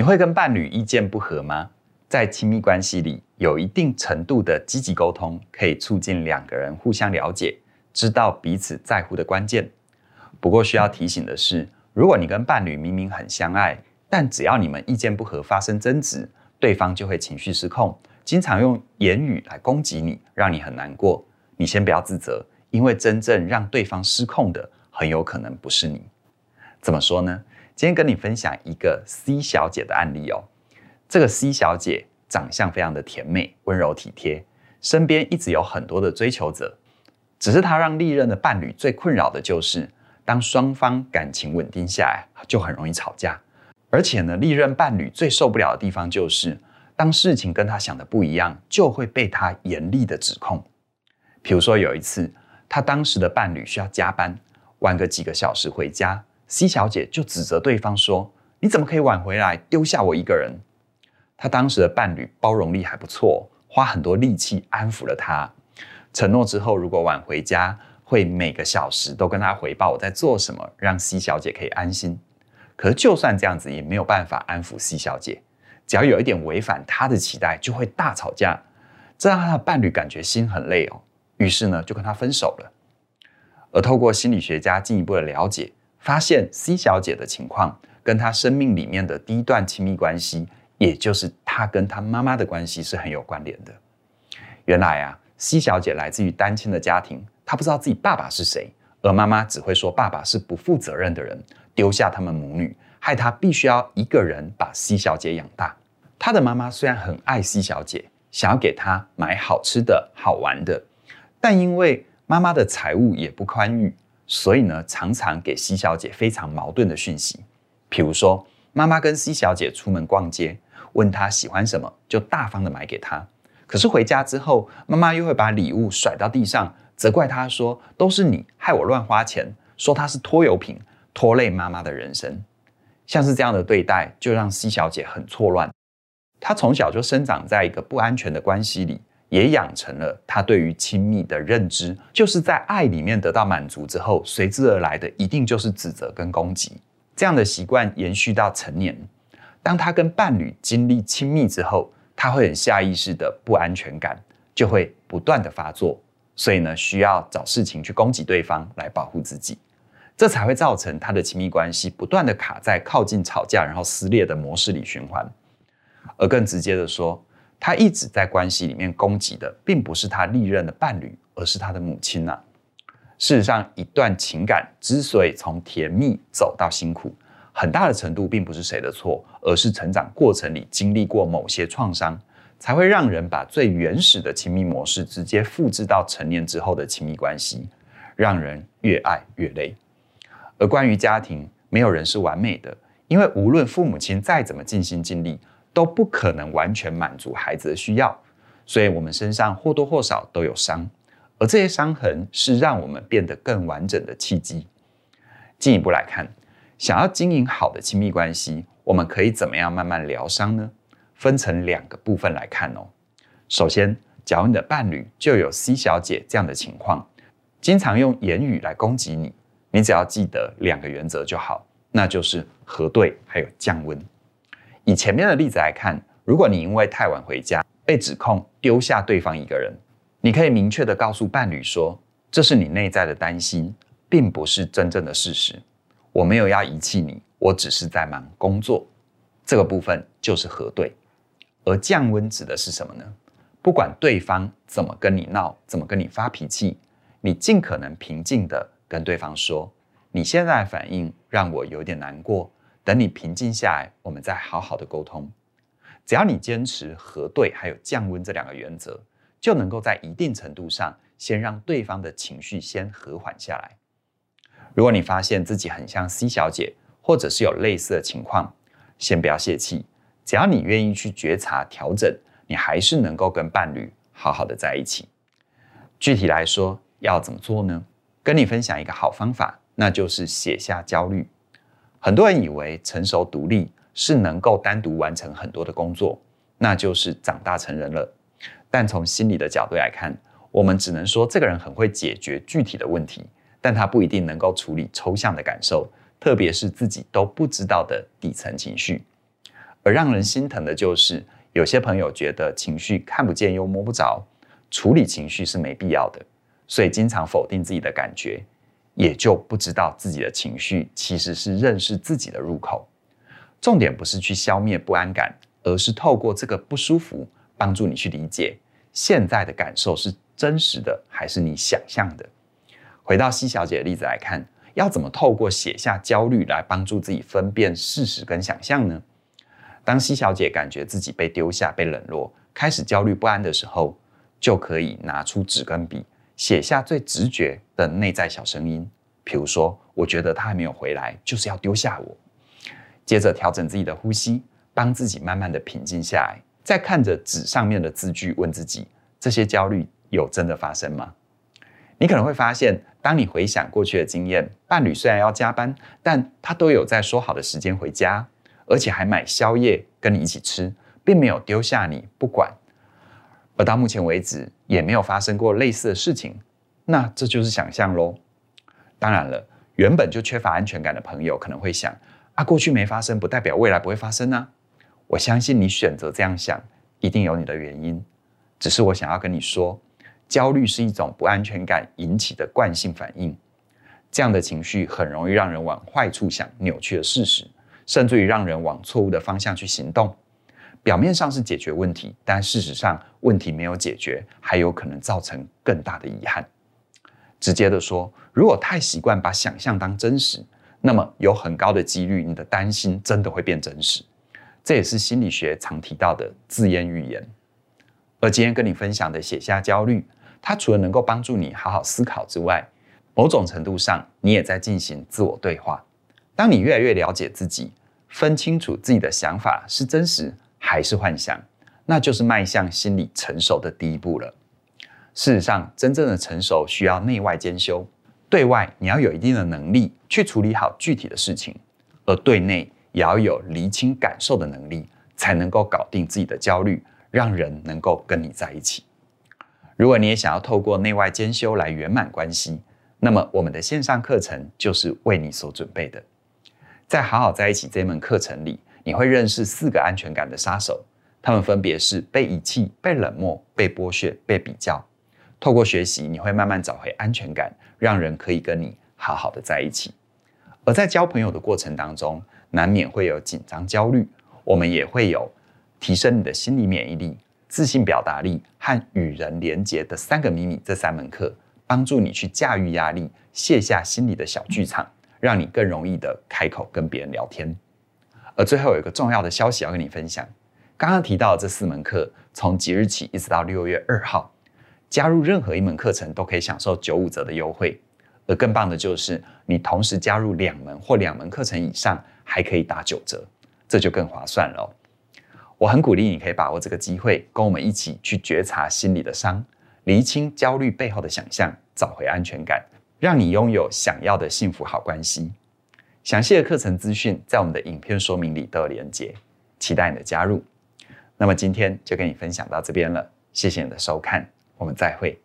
你会跟伴侣意见不合吗？在亲密关系里，有一定程度的积极沟通，可以促进两个人互相了解，知道彼此在乎的关键。不过需要提醒的是，如果你跟伴侣明明很相爱，但只要你们意见不合，发生争执，对方就会情绪失控，经常用言语来攻击你，让你很难过。你先不要自责，因为真正让对方失控的，很有可能不是你。怎么说呢？今天跟你分享一个 C 小姐的案例哦。这个 C 小姐长相非常的甜美、温柔体贴，身边一直有很多的追求者。只是她让历任的伴侣最困扰的就是，当双方感情稳定下来，就很容易吵架。而且呢，历任伴侣最受不了的地方就是，当事情跟她想的不一样，就会被她严厉的指控。比如说有一次，她当时的伴侣需要加班，晚个几个小时回家，C 小姐就指责对方说：“你怎么可以晚回来，丢下我一个人？”她当时的伴侣包容力还不错，花很多力气安抚了她，承诺之后如果晚回家，会每个小时都跟她回报我在做什么，让 C 小姐可以安心。可是就算这样子，也没有办法安抚 C 小姐，只要有一点违反她的期待，就会大吵架，这让她的伴侣感觉心很累哦。于是呢，就跟他分手了。而透过心理学家进一步的了解，发现 C 小姐的情况跟她生命里面的第一段亲密关系。也就是她跟她妈妈的关系是很有关联的。原来啊，C 小姐来自于单亲的家庭，她不知道自己爸爸是谁，而妈妈只会说爸爸是不负责任的人，丢下他们母女，害她必须要一个人把 C 小姐养大。她的妈妈虽然很爱 C 小姐，想要给她买好吃的好玩的，但因为妈妈的财务也不宽裕，所以呢，常常给 C 小姐非常矛盾的讯息，譬如说，妈妈跟 C 小姐出门逛街。问她喜欢什么，就大方的买给她。可是回家之后，妈妈又会把礼物甩到地上，责怪她说：“都是你害我乱花钱。”说她是拖油瓶，拖累妈妈的人生。像是这样的对待，就让 C 小姐很错乱。她从小就生长在一个不安全的关系里，也养成了他对于亲密的认知，就是在爱里面得到满足之后，随之而来的一定就是指责跟攻击。这样的习惯延续到成年。当他跟伴侣经历亲密之后，他会很下意识的不安全感就会不断的发作，所以呢，需要找事情去攻击对方来保护自己，这才会造成他的亲密关系不断的卡在靠近吵架然后撕裂的模式里循环。而更直接的说，他一直在关系里面攻击的，并不是他历任的伴侣，而是他的母亲呐。事实上，一段情感之所以从甜蜜走到辛苦，很大的程度并不是谁的错，而是成长过程里经历过某些创伤，才会让人把最原始的亲密模式直接复制到成年之后的亲密关系，让人越爱越累。而关于家庭，没有人是完美的，因为无论父母亲再怎么尽心尽力，都不可能完全满足孩子的需要，所以我们身上或多或少都有伤，而这些伤痕是让我们变得更完整的契机。进一步来看。想要经营好的亲密关系，我们可以怎么样慢慢疗伤呢？分成两个部分来看哦。首先，假如你的伴侣就有 C 小姐这样的情况，经常用言语来攻击你，你只要记得两个原则就好，那就是核对还有降温。以前面的例子来看，如果你因为太晚回家被指控丢下对方一个人，你可以明确地告诉伴侣说，这是你内在的担心，并不是真正的事实。我没有要遗弃你，我只是在忙工作。这个部分就是核对，而降温指的是什么呢？不管对方怎么跟你闹，怎么跟你发脾气，你尽可能平静地跟对方说：“你现在的反应让我有点难过，等你平静下来，我们再好好的沟通。”只要你坚持核对还有降温这两个原则，就能够在一定程度上先让对方的情绪先和缓下来。如果你发现自己很像 C 小姐，或者是有类似的情况，先不要泄气。只要你愿意去觉察、调整，你还是能够跟伴侣好好的在一起。具体来说，要怎么做呢？跟你分享一个好方法，那就是写下焦虑。很多人以为成熟独立是能够单独完成很多的工作，那就是长大成人了。但从心理的角度来看，我们只能说这个人很会解决具体的问题。但他不一定能够处理抽象的感受，特别是自己都不知道的底层情绪。而让人心疼的就是，有些朋友觉得情绪看不见又摸不着，处理情绪是没必要的，所以经常否定自己的感觉，也就不知道自己的情绪其实是认识自己的入口。重点不是去消灭不安感，而是透过这个不舒服，帮助你去理解现在的感受是真实的还是你想象的。回到西小姐的例子来看，要怎么透过写下焦虑来帮助自己分辨事实跟想象呢？当西小姐感觉自己被丢下、被冷落，开始焦虑不安的时候，就可以拿出纸跟笔，写下最直觉的内在小声音。比如说，我觉得他还没有回来，就是要丢下我。接着调整自己的呼吸，帮自己慢慢的平静下来。再看着纸上面的字句，问自己：这些焦虑有真的发生吗？你可能会发现，当你回想过去的经验，伴侣虽然要加班，但他都有在说好的时间回家，而且还买宵夜跟你一起吃，并没有丢下你不管。而到目前为止，也没有发生过类似的事情，那这就是想象喽。当然了，原本就缺乏安全感的朋友可能会想：啊，过去没发生，不代表未来不会发生呢、啊。我相信你选择这样想，一定有你的原因。只是我想要跟你说。焦虑是一种不安全感引起的惯性反应，这样的情绪很容易让人往坏处想，扭曲了事实，甚至于让人往错误的方向去行动。表面上是解决问题，但事实上问题没有解决，还有可能造成更大的遗憾。直接的说，如果太习惯把想象当真实，那么有很高的几率你的担心真的会变真实。这也是心理学常提到的自言预言。而今天跟你分享的写下焦虑。它除了能够帮助你好好思考之外，某种程度上，你也在进行自我对话。当你越来越了解自己，分清楚自己的想法是真实还是幻想，那就是迈向心理成熟的第一步了。事实上，真正的成熟需要内外兼修。对外，你要有一定的能力去处理好具体的事情；而对内，也要有厘清感受的能力，才能够搞定自己的焦虑，让人能够跟你在一起。如果你也想要透过内外兼修来圆满关系，那么我们的线上课程就是为你所准备的。在好好在一起这门课程里，你会认识四个安全感的杀手，他们分别是被遗弃、被冷漠、被剥削、被比较。透过学习，你会慢慢找回安全感，让人可以跟你好好的在一起。而在交朋友的过程当中，难免会有紧张、焦虑，我们也会有提升你的心理免疫力。自信表达力和与人连结的三个秘密，这三门课帮助你去驾驭压力，卸下心里的小剧场，让你更容易的开口跟别人聊天。而最后有一个重要的消息要跟你分享，刚刚提到的这四门课，从即日起一直到六月二号，加入任何一门课程都可以享受九五折的优惠。而更棒的就是，你同时加入两门或两门课程以上，还可以打九折，这就更划算了。我很鼓励你可以把握这个机会，跟我们一起去觉察心里的伤，厘清焦虑背后的想象，找回安全感，让你拥有想要的幸福好关系。详细的课程资讯在我们的影片说明里都有连结，期待你的加入。那么今天就跟你分享到这边了，谢谢你的收看，我们再会。